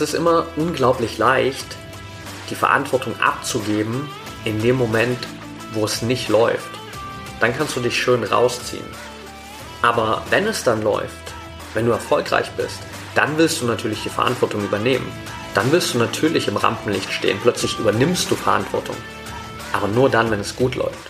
Es ist immer unglaublich leicht, die Verantwortung abzugeben in dem Moment, wo es nicht läuft. Dann kannst du dich schön rausziehen. Aber wenn es dann läuft, wenn du erfolgreich bist, dann willst du natürlich die Verantwortung übernehmen. Dann willst du natürlich im Rampenlicht stehen. Plötzlich übernimmst du Verantwortung. Aber nur dann, wenn es gut läuft.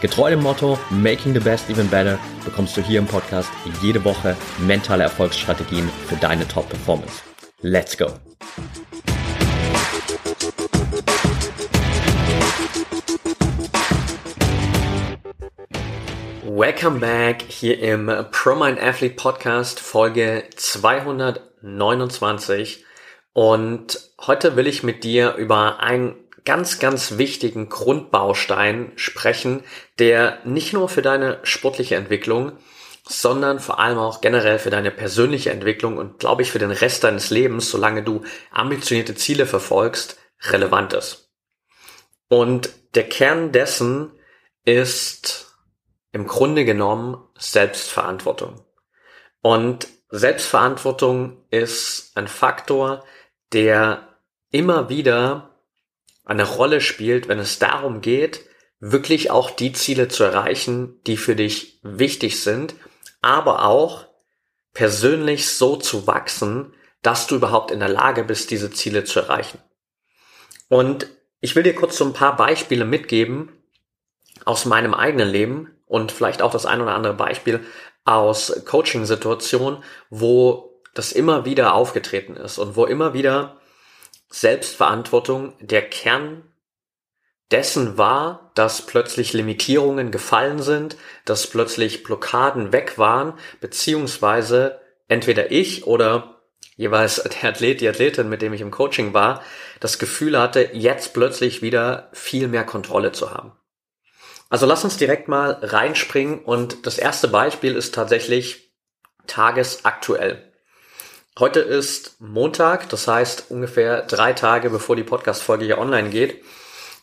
Getreu dem Motto Making the Best Even Better bekommst du hier im Podcast jede Woche mentale Erfolgsstrategien für deine Top-Performance. Let's go! Welcome back hier im Pro Mind Athlete Podcast Folge 229 und heute will ich mit dir über ein ganz, ganz wichtigen Grundbaustein sprechen, der nicht nur für deine sportliche Entwicklung, sondern vor allem auch generell für deine persönliche Entwicklung und glaube ich für den Rest deines Lebens, solange du ambitionierte Ziele verfolgst, relevant ist. Und der Kern dessen ist im Grunde genommen Selbstverantwortung. Und Selbstverantwortung ist ein Faktor, der immer wieder eine Rolle spielt, wenn es darum geht, wirklich auch die Ziele zu erreichen, die für dich wichtig sind, aber auch persönlich so zu wachsen, dass du überhaupt in der Lage bist, diese Ziele zu erreichen. Und ich will dir kurz so ein paar Beispiele mitgeben aus meinem eigenen Leben und vielleicht auch das ein oder andere Beispiel aus Coaching-Situationen, wo das immer wieder aufgetreten ist und wo immer wieder Selbstverantwortung der Kern dessen war, dass plötzlich Limitierungen gefallen sind, dass plötzlich Blockaden weg waren, beziehungsweise entweder ich oder jeweils der Athlet, die Athletin, mit dem ich im Coaching war, das Gefühl hatte, jetzt plötzlich wieder viel mehr Kontrolle zu haben. Also lass uns direkt mal reinspringen und das erste Beispiel ist tatsächlich tagesaktuell. Heute ist Montag, das heißt ungefähr drei Tage bevor die Podcast-Folge hier online geht.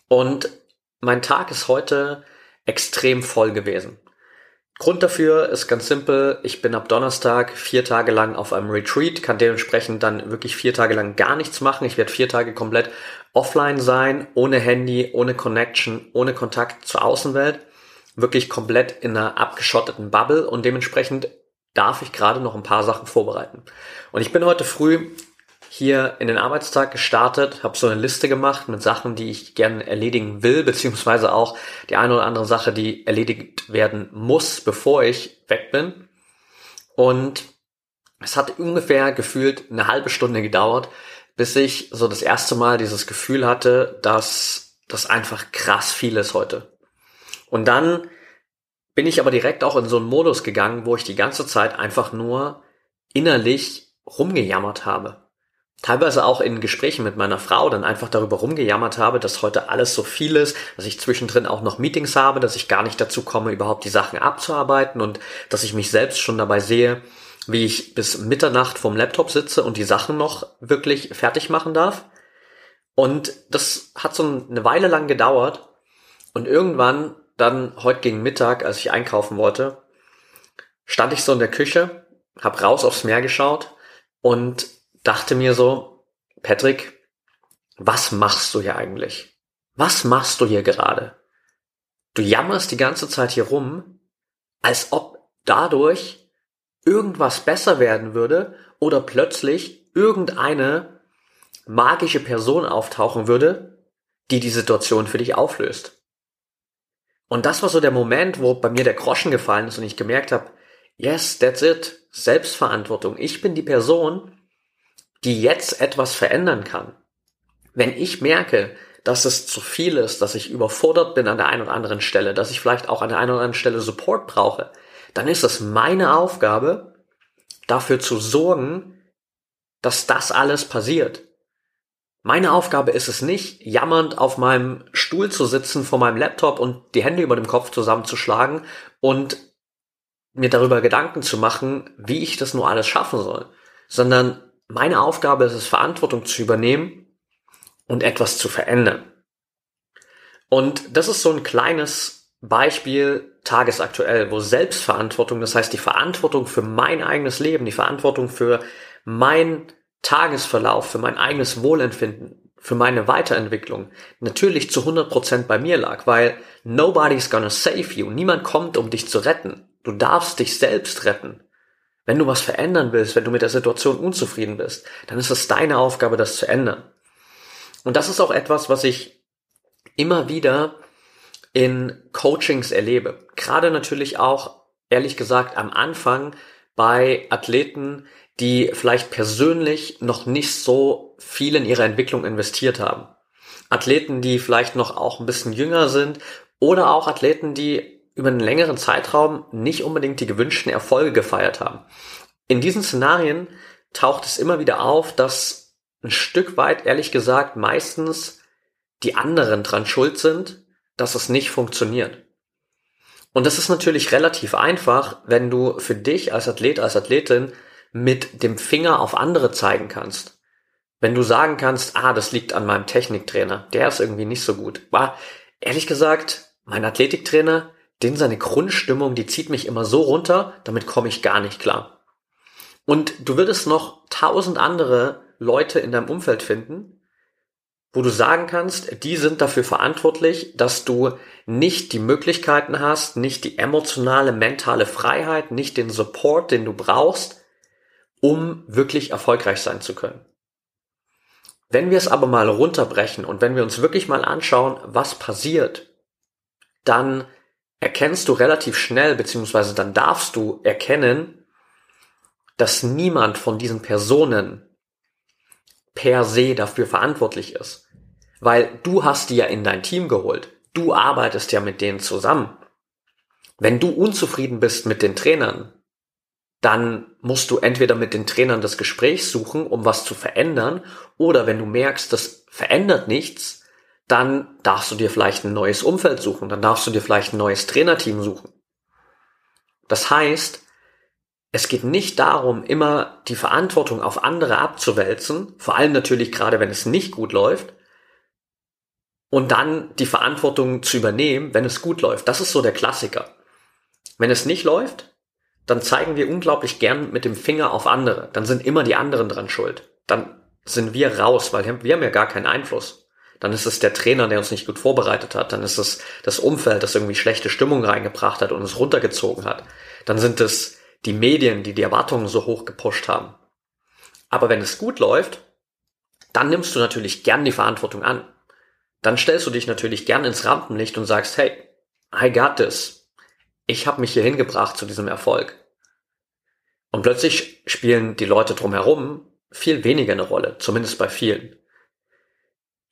Und mein Tag ist heute extrem voll gewesen. Grund dafür ist ganz simpel. Ich bin ab Donnerstag vier Tage lang auf einem Retreat, kann dementsprechend dann wirklich vier Tage lang gar nichts machen. Ich werde vier Tage komplett offline sein, ohne Handy, ohne Connection, ohne Kontakt zur Außenwelt. Wirklich komplett in einer abgeschotteten Bubble und dementsprechend darf ich gerade noch ein paar Sachen vorbereiten. Und ich bin heute früh hier in den Arbeitstag gestartet, habe so eine Liste gemacht mit Sachen, die ich gerne erledigen will, beziehungsweise auch die eine oder andere Sache, die erledigt werden muss, bevor ich weg bin. Und es hat ungefähr gefühlt eine halbe Stunde gedauert, bis ich so das erste Mal dieses Gefühl hatte, dass das einfach krass viel ist heute. Und dann bin ich aber direkt auch in so einen Modus gegangen, wo ich die ganze Zeit einfach nur innerlich rumgejammert habe. Teilweise auch in Gesprächen mit meiner Frau dann einfach darüber rumgejammert habe, dass heute alles so viel ist, dass ich zwischendrin auch noch Meetings habe, dass ich gar nicht dazu komme, überhaupt die Sachen abzuarbeiten und dass ich mich selbst schon dabei sehe, wie ich bis Mitternacht vorm Laptop sitze und die Sachen noch wirklich fertig machen darf. Und das hat so eine Weile lang gedauert und irgendwann dann heute gegen Mittag, als ich einkaufen wollte, stand ich so in der Küche, hab raus aufs Meer geschaut und dachte mir so, Patrick, was machst du hier eigentlich? Was machst du hier gerade? Du jammerst die ganze Zeit hier rum, als ob dadurch irgendwas besser werden würde oder plötzlich irgendeine magische Person auftauchen würde, die die Situation für dich auflöst. Und das war so der Moment, wo bei mir der Groschen gefallen ist und ich gemerkt habe, yes, that's it. Selbstverantwortung. Ich bin die Person, die jetzt etwas verändern kann. Wenn ich merke, dass es zu viel ist, dass ich überfordert bin an der einen oder anderen Stelle, dass ich vielleicht auch an der einen oder anderen Stelle Support brauche, dann ist es meine Aufgabe, dafür zu sorgen, dass das alles passiert. Meine Aufgabe ist es nicht, jammernd auf meinem Stuhl zu sitzen vor meinem Laptop und die Hände über dem Kopf zusammenzuschlagen und mir darüber Gedanken zu machen, wie ich das nur alles schaffen soll, sondern meine Aufgabe ist es, Verantwortung zu übernehmen und etwas zu verändern. Und das ist so ein kleines Beispiel tagesaktuell, wo Selbstverantwortung, das heißt die Verantwortung für mein eigenes Leben, die Verantwortung für mein Tagesverlauf, für mein eigenes Wohlempfinden, für meine Weiterentwicklung natürlich zu 100% bei mir lag, weil nobody's gonna save you. Niemand kommt, um dich zu retten. Du darfst dich selbst retten. Wenn du was verändern willst, wenn du mit der Situation unzufrieden bist, dann ist es deine Aufgabe, das zu ändern. Und das ist auch etwas, was ich immer wieder in Coachings erlebe. Gerade natürlich auch, ehrlich gesagt, am Anfang bei Athleten, die vielleicht persönlich noch nicht so viel in ihre Entwicklung investiert haben. Athleten, die vielleicht noch auch ein bisschen jünger sind oder auch Athleten, die über einen längeren Zeitraum nicht unbedingt die gewünschten Erfolge gefeiert haben. In diesen Szenarien taucht es immer wieder auf, dass ein Stück weit, ehrlich gesagt, meistens die anderen dran schuld sind, dass es nicht funktioniert. Und das ist natürlich relativ einfach, wenn du für dich als Athlet, als Athletin mit dem Finger auf andere zeigen kannst. Wenn du sagen kannst, ah, das liegt an meinem Techniktrainer, der ist irgendwie nicht so gut. War, ehrlich gesagt, mein Athletiktrainer, den seine Grundstimmung, die zieht mich immer so runter, damit komme ich gar nicht klar. Und du würdest noch tausend andere Leute in deinem Umfeld finden, wo du sagen kannst, die sind dafür verantwortlich, dass du nicht die Möglichkeiten hast, nicht die emotionale, mentale Freiheit, nicht den Support, den du brauchst, um wirklich erfolgreich sein zu können. Wenn wir es aber mal runterbrechen und wenn wir uns wirklich mal anschauen, was passiert, dann erkennst du relativ schnell, beziehungsweise dann darfst du erkennen, dass niemand von diesen Personen per se dafür verantwortlich ist. Weil du hast die ja in dein Team geholt. Du arbeitest ja mit denen zusammen. Wenn du unzufrieden bist mit den Trainern, dann musst du entweder mit den Trainern das Gespräch suchen, um was zu verändern, oder wenn du merkst, das verändert nichts, dann darfst du dir vielleicht ein neues Umfeld suchen, dann darfst du dir vielleicht ein neues Trainerteam suchen. Das heißt, es geht nicht darum, immer die Verantwortung auf andere abzuwälzen, vor allem natürlich gerade, wenn es nicht gut läuft, und dann die Verantwortung zu übernehmen, wenn es gut läuft. Das ist so der Klassiker. Wenn es nicht läuft, dann zeigen wir unglaublich gern mit dem Finger auf andere. Dann sind immer die anderen dran schuld. Dann sind wir raus, weil wir haben ja gar keinen Einfluss. Dann ist es der Trainer, der uns nicht gut vorbereitet hat. Dann ist es das Umfeld, das irgendwie schlechte Stimmung reingebracht hat und uns runtergezogen hat. Dann sind es die Medien, die die Erwartungen so hoch gepusht haben. Aber wenn es gut läuft, dann nimmst du natürlich gern die Verantwortung an. Dann stellst du dich natürlich gern ins Rampenlicht und sagst, hey, I got this ich habe mich hier hingebracht zu diesem Erfolg. Und plötzlich spielen die Leute drumherum viel weniger eine Rolle, zumindest bei vielen.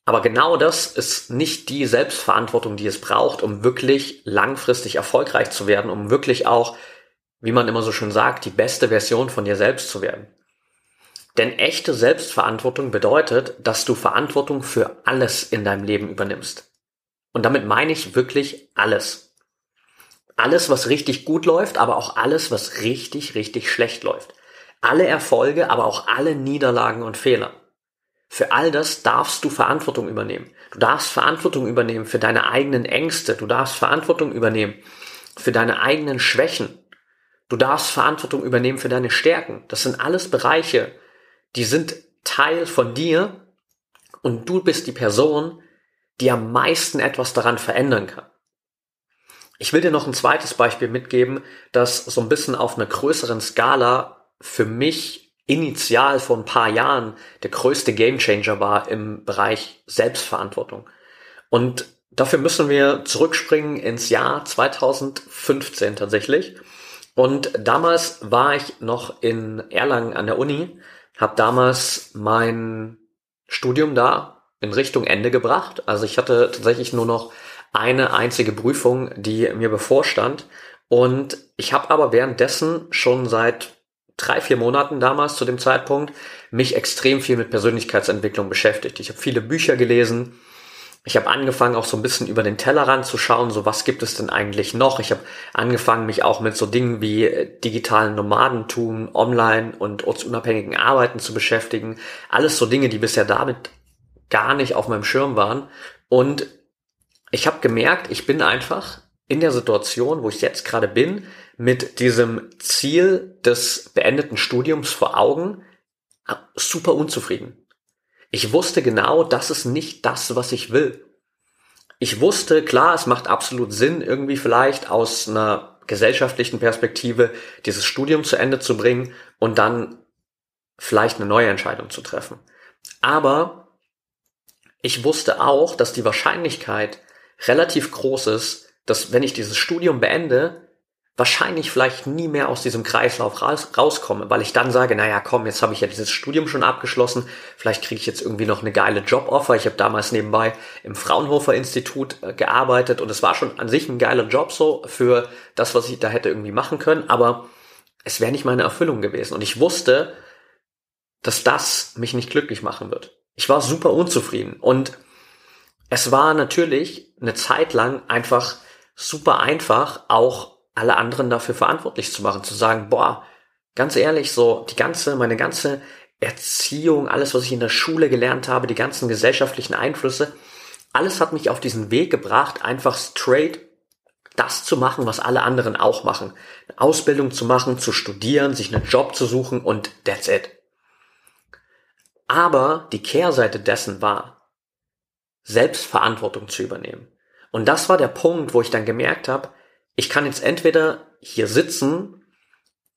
Aber genau das ist nicht die Selbstverantwortung, die es braucht, um wirklich langfristig erfolgreich zu werden, um wirklich auch, wie man immer so schön sagt, die beste Version von dir selbst zu werden. Denn echte Selbstverantwortung bedeutet, dass du Verantwortung für alles in deinem Leben übernimmst. Und damit meine ich wirklich alles alles, was richtig gut läuft, aber auch alles, was richtig, richtig schlecht läuft. Alle Erfolge, aber auch alle Niederlagen und Fehler. Für all das darfst du Verantwortung übernehmen. Du darfst Verantwortung übernehmen für deine eigenen Ängste. Du darfst Verantwortung übernehmen für deine eigenen Schwächen. Du darfst Verantwortung übernehmen für deine Stärken. Das sind alles Bereiche, die sind Teil von dir und du bist die Person, die am meisten etwas daran verändern kann. Ich will dir noch ein zweites Beispiel mitgeben, das so ein bisschen auf einer größeren Skala für mich initial vor ein paar Jahren der größte Gamechanger war im Bereich Selbstverantwortung. Und dafür müssen wir zurückspringen ins Jahr 2015 tatsächlich. Und damals war ich noch in Erlangen an der Uni, habe damals mein Studium da in Richtung Ende gebracht. Also ich hatte tatsächlich nur noch eine einzige Prüfung, die mir bevorstand. Und ich habe aber währenddessen schon seit drei, vier Monaten damals zu dem Zeitpunkt mich extrem viel mit Persönlichkeitsentwicklung beschäftigt. Ich habe viele Bücher gelesen. Ich habe angefangen, auch so ein bisschen über den Tellerrand zu schauen, so was gibt es denn eigentlich noch. Ich habe angefangen, mich auch mit so Dingen wie äh, digitalen Nomadentum, Online und ortsunabhängigen Arbeiten zu beschäftigen. Alles so Dinge, die bisher damit gar nicht auf meinem Schirm waren. Und ich habe gemerkt, ich bin einfach in der Situation, wo ich jetzt gerade bin, mit diesem Ziel des beendeten Studiums vor Augen, super unzufrieden. Ich wusste genau, das ist nicht das, was ich will. Ich wusste, klar, es macht absolut Sinn, irgendwie vielleicht aus einer gesellschaftlichen Perspektive dieses Studium zu Ende zu bringen und dann vielleicht eine neue Entscheidung zu treffen. Aber ich wusste auch, dass die Wahrscheinlichkeit relativ groß ist, dass wenn ich dieses Studium beende, wahrscheinlich vielleicht nie mehr aus diesem Kreislauf raus, rauskomme, weil ich dann sage, naja, komm, jetzt habe ich ja dieses Studium schon abgeschlossen, vielleicht kriege ich jetzt irgendwie noch eine geile Joboffer. Ich habe damals nebenbei im Fraunhofer Institut äh, gearbeitet und es war schon an sich ein geiler Job so für das, was ich da hätte irgendwie machen können, aber es wäre nicht meine Erfüllung gewesen und ich wusste, dass das mich nicht glücklich machen wird. Ich war super unzufrieden und es war natürlich eine Zeit lang einfach super einfach, auch alle anderen dafür verantwortlich zu machen, zu sagen, boah, ganz ehrlich, so die ganze, meine ganze Erziehung, alles, was ich in der Schule gelernt habe, die ganzen gesellschaftlichen Einflüsse, alles hat mich auf diesen Weg gebracht, einfach straight das zu machen, was alle anderen auch machen. Eine Ausbildung zu machen, zu studieren, sich einen Job zu suchen und that's it. Aber die Kehrseite dessen war, Selbstverantwortung zu übernehmen. Und das war der Punkt, wo ich dann gemerkt habe, ich kann jetzt entweder hier sitzen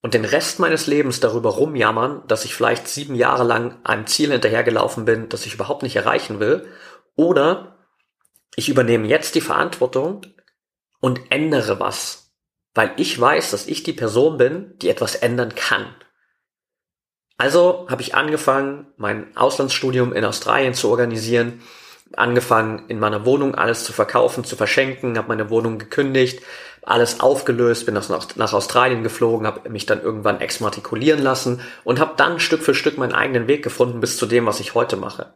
und den Rest meines Lebens darüber rumjammern, dass ich vielleicht sieben Jahre lang einem Ziel hinterhergelaufen bin, das ich überhaupt nicht erreichen will, oder ich übernehme jetzt die Verantwortung und ändere was, weil ich weiß, dass ich die Person bin, die etwas ändern kann. Also habe ich angefangen, mein Auslandsstudium in Australien zu organisieren, angefangen, in meiner Wohnung alles zu verkaufen, zu verschenken, habe meine Wohnung gekündigt, alles aufgelöst, bin nach, nach Australien geflogen, habe mich dann irgendwann exmatrikulieren lassen und habe dann Stück für Stück meinen eigenen Weg gefunden bis zu dem, was ich heute mache.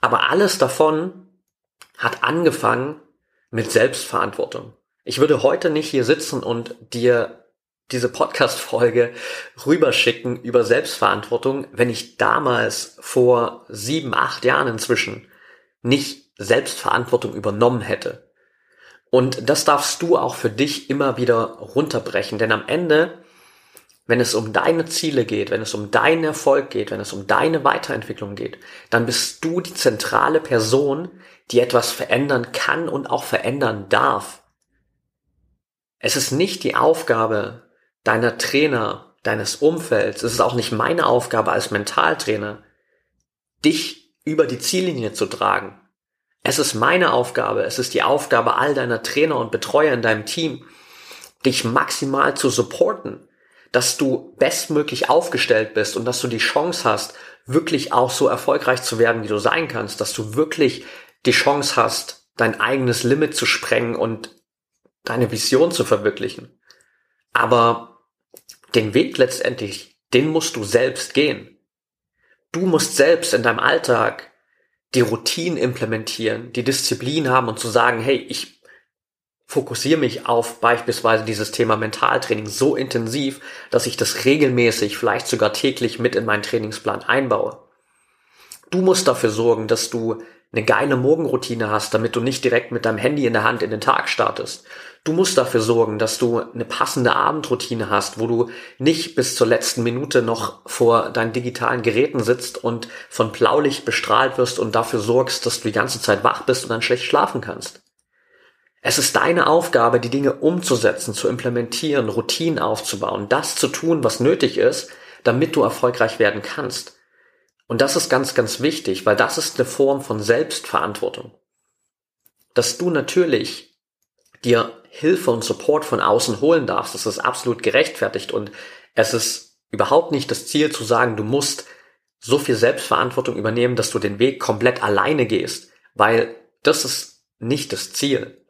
Aber alles davon hat angefangen mit Selbstverantwortung. Ich würde heute nicht hier sitzen und dir diese Podcast-Folge rüberschicken über Selbstverantwortung, wenn ich damals vor sieben, acht Jahren inzwischen nicht Selbstverantwortung übernommen hätte. Und das darfst du auch für dich immer wieder runterbrechen, denn am Ende, wenn es um deine Ziele geht, wenn es um deinen Erfolg geht, wenn es um deine Weiterentwicklung geht, dann bist du die zentrale Person, die etwas verändern kann und auch verändern darf. Es ist nicht die Aufgabe deiner Trainer, deines Umfelds, es ist auch nicht meine Aufgabe als Mentaltrainer, dich über die Ziellinie zu tragen. Es ist meine Aufgabe, es ist die Aufgabe all deiner Trainer und Betreuer in deinem Team, dich maximal zu supporten, dass du bestmöglich aufgestellt bist und dass du die Chance hast, wirklich auch so erfolgreich zu werden, wie du sein kannst, dass du wirklich die Chance hast, dein eigenes Limit zu sprengen und deine Vision zu verwirklichen. Aber den Weg letztendlich, den musst du selbst gehen. Du musst selbst in deinem Alltag die Routinen implementieren, die Disziplin haben und zu sagen, hey, ich fokussiere mich auf beispielsweise dieses Thema Mentaltraining so intensiv, dass ich das regelmäßig, vielleicht sogar täglich mit in meinen Trainingsplan einbaue. Du musst dafür sorgen, dass du eine geile Morgenroutine hast, damit du nicht direkt mit deinem Handy in der Hand in den Tag startest. Du musst dafür sorgen, dass du eine passende Abendroutine hast, wo du nicht bis zur letzten Minute noch vor deinen digitalen Geräten sitzt und von Blaulicht bestrahlt wirst und dafür sorgst, dass du die ganze Zeit wach bist und dann schlecht schlafen kannst. Es ist deine Aufgabe, die Dinge umzusetzen, zu implementieren, Routinen aufzubauen, das zu tun, was nötig ist, damit du erfolgreich werden kannst. Und das ist ganz, ganz wichtig, weil das ist eine Form von Selbstverantwortung. Dass du natürlich dir Hilfe und Support von außen holen darfst, das ist absolut gerechtfertigt und es ist überhaupt nicht das Ziel zu sagen, du musst so viel Selbstverantwortung übernehmen, dass du den Weg komplett alleine gehst, weil das ist nicht das Ziel.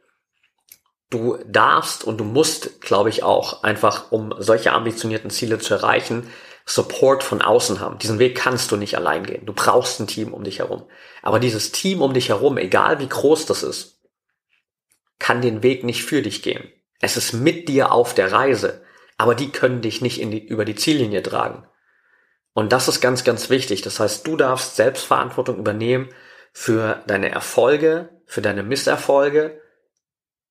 Du darfst und du musst, glaube ich, auch einfach, um solche ambitionierten Ziele zu erreichen, Support von außen haben. Diesen Weg kannst du nicht allein gehen. Du brauchst ein Team um dich herum. Aber dieses Team um dich herum, egal wie groß das ist, kann den Weg nicht für dich gehen. Es ist mit dir auf der Reise, aber die können dich nicht die, über die Ziellinie tragen. Und das ist ganz, ganz wichtig. Das heißt, du darfst Selbstverantwortung übernehmen für deine Erfolge, für deine Misserfolge,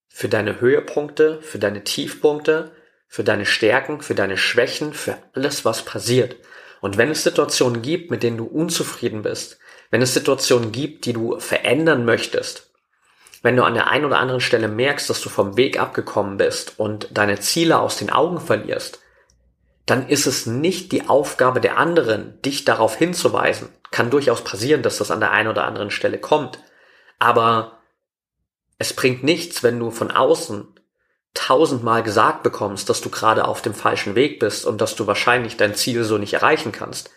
für deine Höhepunkte, für deine Tiefpunkte, für deine Stärken, für deine Schwächen, für alles, was passiert. Und wenn es Situationen gibt, mit denen du unzufrieden bist, wenn es Situationen gibt, die du verändern möchtest, wenn du an der einen oder anderen Stelle merkst, dass du vom Weg abgekommen bist und deine Ziele aus den Augen verlierst, dann ist es nicht die Aufgabe der anderen, dich darauf hinzuweisen. Kann durchaus passieren, dass das an der einen oder anderen Stelle kommt. Aber es bringt nichts, wenn du von außen tausendmal gesagt bekommst, dass du gerade auf dem falschen Weg bist und dass du wahrscheinlich dein Ziel so nicht erreichen kannst.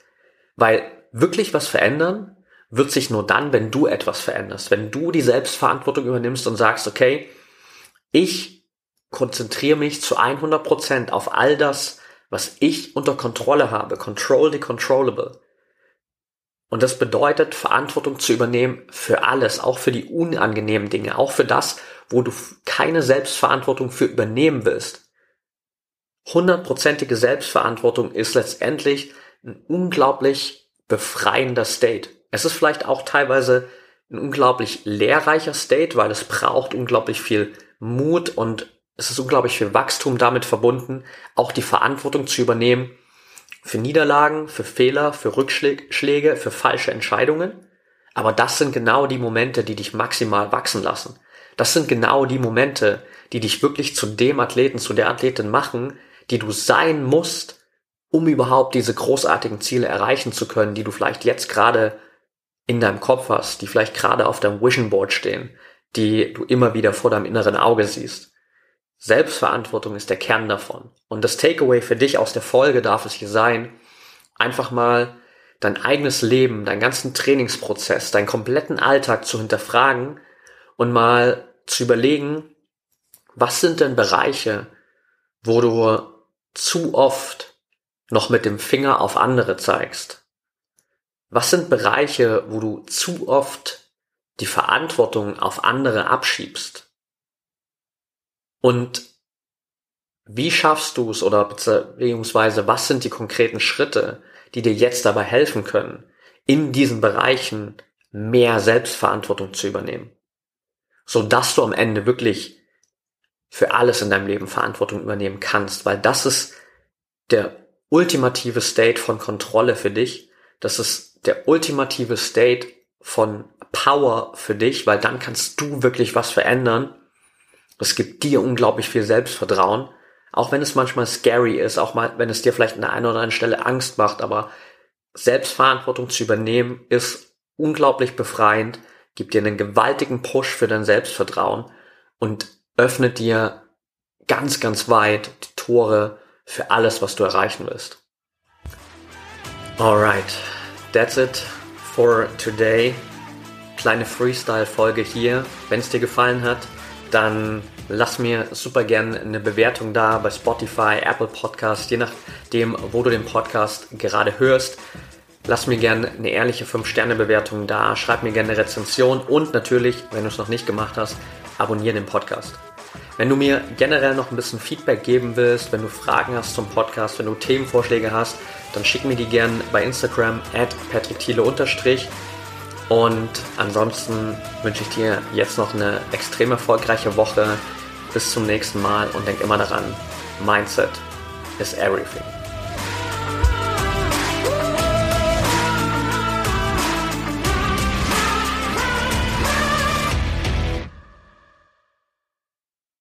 Weil wirklich was verändern wird sich nur dann, wenn du etwas veränderst. Wenn du die Selbstverantwortung übernimmst und sagst, okay, ich konzentriere mich zu 100 Prozent auf all das, was ich unter Kontrolle habe. Control the controllable. Und das bedeutet, Verantwortung zu übernehmen für alles, auch für die unangenehmen Dinge, auch für das, wo du keine Selbstverantwortung für übernehmen willst. Hundertprozentige Selbstverantwortung ist letztendlich ein unglaublich befreiender State. Es ist vielleicht auch teilweise ein unglaublich lehrreicher State, weil es braucht unglaublich viel Mut und es ist unglaublich viel Wachstum damit verbunden, auch die Verantwortung zu übernehmen für Niederlagen, für Fehler, für Rückschläge, für falsche Entscheidungen. Aber das sind genau die Momente, die dich maximal wachsen lassen. Das sind genau die Momente, die dich wirklich zu dem Athleten, zu der Athletin machen, die du sein musst, um überhaupt diese großartigen Ziele erreichen zu können, die du vielleicht jetzt gerade in deinem Kopf hast, die vielleicht gerade auf deinem Vision Board stehen, die du immer wieder vor deinem inneren Auge siehst. Selbstverantwortung ist der Kern davon. Und das Takeaway für dich aus der Folge darf es hier sein, einfach mal dein eigenes Leben, deinen ganzen Trainingsprozess, deinen kompletten Alltag zu hinterfragen und mal zu überlegen, was sind denn Bereiche, wo du zu oft noch mit dem Finger auf andere zeigst? Was sind Bereiche, wo du zu oft die Verantwortung auf andere abschiebst? Und wie schaffst du es oder beziehungsweise was sind die konkreten Schritte, die dir jetzt dabei helfen können, in diesen Bereichen mehr Selbstverantwortung zu übernehmen? So dass du am Ende wirklich für alles in deinem Leben Verantwortung übernehmen kannst, weil das ist der ultimative State von Kontrolle für dich. Das ist der ultimative State von Power für dich, weil dann kannst du wirklich was verändern. Es gibt dir unglaublich viel Selbstvertrauen, auch wenn es manchmal scary ist, auch mal, wenn es dir vielleicht an der einen oder anderen Stelle Angst macht, aber Selbstverantwortung zu übernehmen ist unglaublich befreiend, gibt dir einen gewaltigen Push für dein Selbstvertrauen und öffnet dir ganz, ganz weit die Tore für alles, was du erreichen willst. Alright, that's it for today. Kleine Freestyle-Folge hier. Wenn es dir gefallen hat, dann lass mir super gerne eine Bewertung da bei Spotify, Apple Podcast, je nachdem, wo du den Podcast gerade hörst. Lass mir gerne eine ehrliche 5-Sterne-Bewertung da, schreib mir gerne eine Rezension und natürlich, wenn du es noch nicht gemacht hast, abonniere den Podcast. Wenn du mir generell noch ein bisschen Feedback geben willst, wenn du Fragen hast zum Podcast, wenn du Themenvorschläge hast, dann schick mir die gerne bei Instagram at patrickthiele und ansonsten wünsche ich dir jetzt noch eine extrem erfolgreiche Woche. Bis zum nächsten Mal und denk immer daran, Mindset is everything.